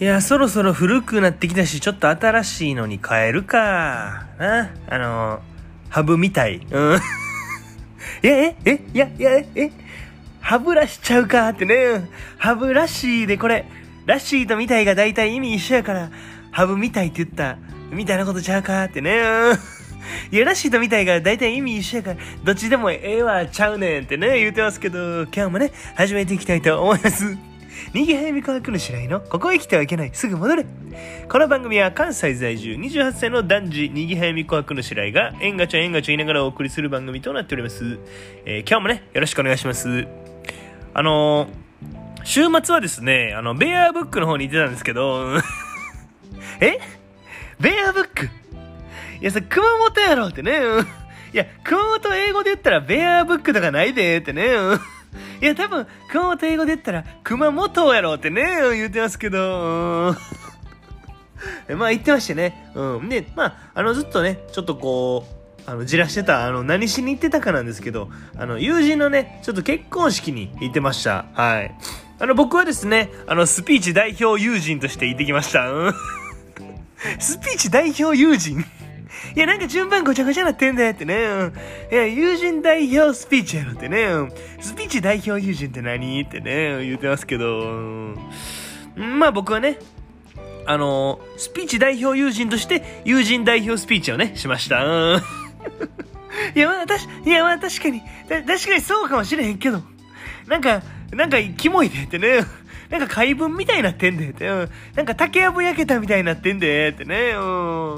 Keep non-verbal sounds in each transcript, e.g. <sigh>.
いや、そろそろ古くなってきたし、ちょっと新しいのに変えるか。な。あの、ハブみたい。うん。<laughs> いや、え、え、いや、いや、え、え、歯ブラシちゃうかってね。ハブらしいで、これ、ラッシーとみたいが大体意味一緒やから、ハブみたいって言った、みたいなことちゃうかってね。<laughs> いや、ラッシーとみたいが大体意味一緒やから、どっちでもええわ、ちゃうねんってね、言うてますけど、今日もね、始めていきたいと思います。逃げ早み科学の白井のここへ来てはいけない。すぐ戻れ。この番組は関西在住28歳の男児逃げ早み科学の白井が縁がちゃ縁がちゃ言いながらお送りする番組となっております、えー、今日もねよろしくお願いします。あのー、週末はですねあのベアブックの方に行ってたんですけど <laughs> え？ベアブック？いや、それ熊本やろってね。いや、熊本英語で言ったらベアブックとかないでってね。いや、多分、熊本英語で言ったら、熊本やろってね、言ってますけど、<laughs> まあ言ってましてね。うん。で、まあ、あの、ずっとね、ちょっとこう、あの、じらしてた、あの、何しに行ってたかなんですけど、あの、友人のね、ちょっと結婚式に行ってました。はい。あの、僕はですね、あの、スピーチ代表友人として行ってきました。うん <laughs> スピーチ代表友人？いや、なんか順番ごちゃごちゃなってんだよってね。いや、友人代表スピーチやろってね。スピーチ代表友人って何？ってね、言ってますけど。まあ僕はね、あの、スピーチ代表友人として友人代表スピーチをね、しました。いや、まあ、確かいや、まあ、確かに、確かにそうかもしれへんけど、なんか、なんか、キモいでってね。なんか怪文みたいになってんで、って、うん。なんか竹やぶ焼けたみたいになってんで、ってね、うん。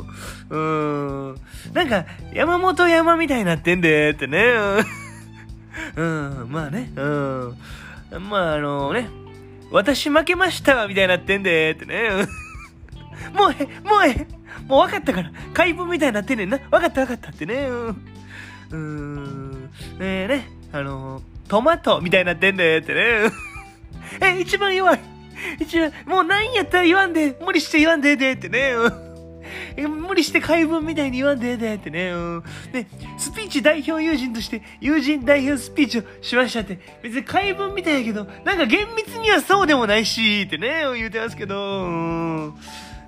うん。なんか山本山みたいになってんで、ってね、うん。うん、まあね、うん。まああのね、私負けましたみたいになってんで、ってね、うん。もうえ、もうえ、もう分かったから、怪文みたいになってんねんな。分かった分かったってね、うん。うーん。えー、ね、あのトマトみたいになってんで、ってね。え、一番弱い。一番、もう何やったら言わんで、無理して言わんででってね。無理して怪文みたいに言わんででってね。で、スピーチ代表友人として友人代表スピーチをしましたって。別に怪文みたいやけど、なんか厳密にはそうでもないし、ってね、言うてますけど。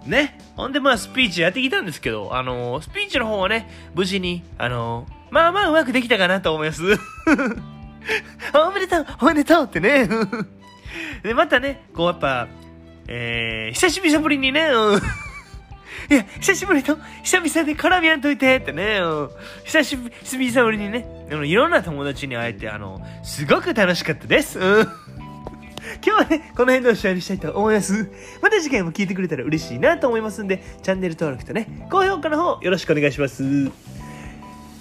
ね。ほんでまあスピーチやってきたんですけど、あのー、スピーチの方はね、無事に、あのー、まあまあうまくできたかなと思います。<laughs> おめでとうおめでとうってね。で、またね、こうやっぱ、えー、久しぶりにね、うん。いや、久しぶりと、久々で絡みやんといてってね、うん、久しぶりにね、あの、いろんな友達に会えて、あの、すごく楽しかったです。うん。今日はね、この辺でおしまいにしたいと思います。また次回も聞いてくれたら嬉しいなと思いますんで、チャンネル登録とね、高評価の方よろしくお願いします。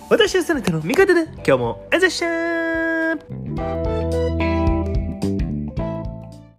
私はそなたの味方で、今日もあざっしゃー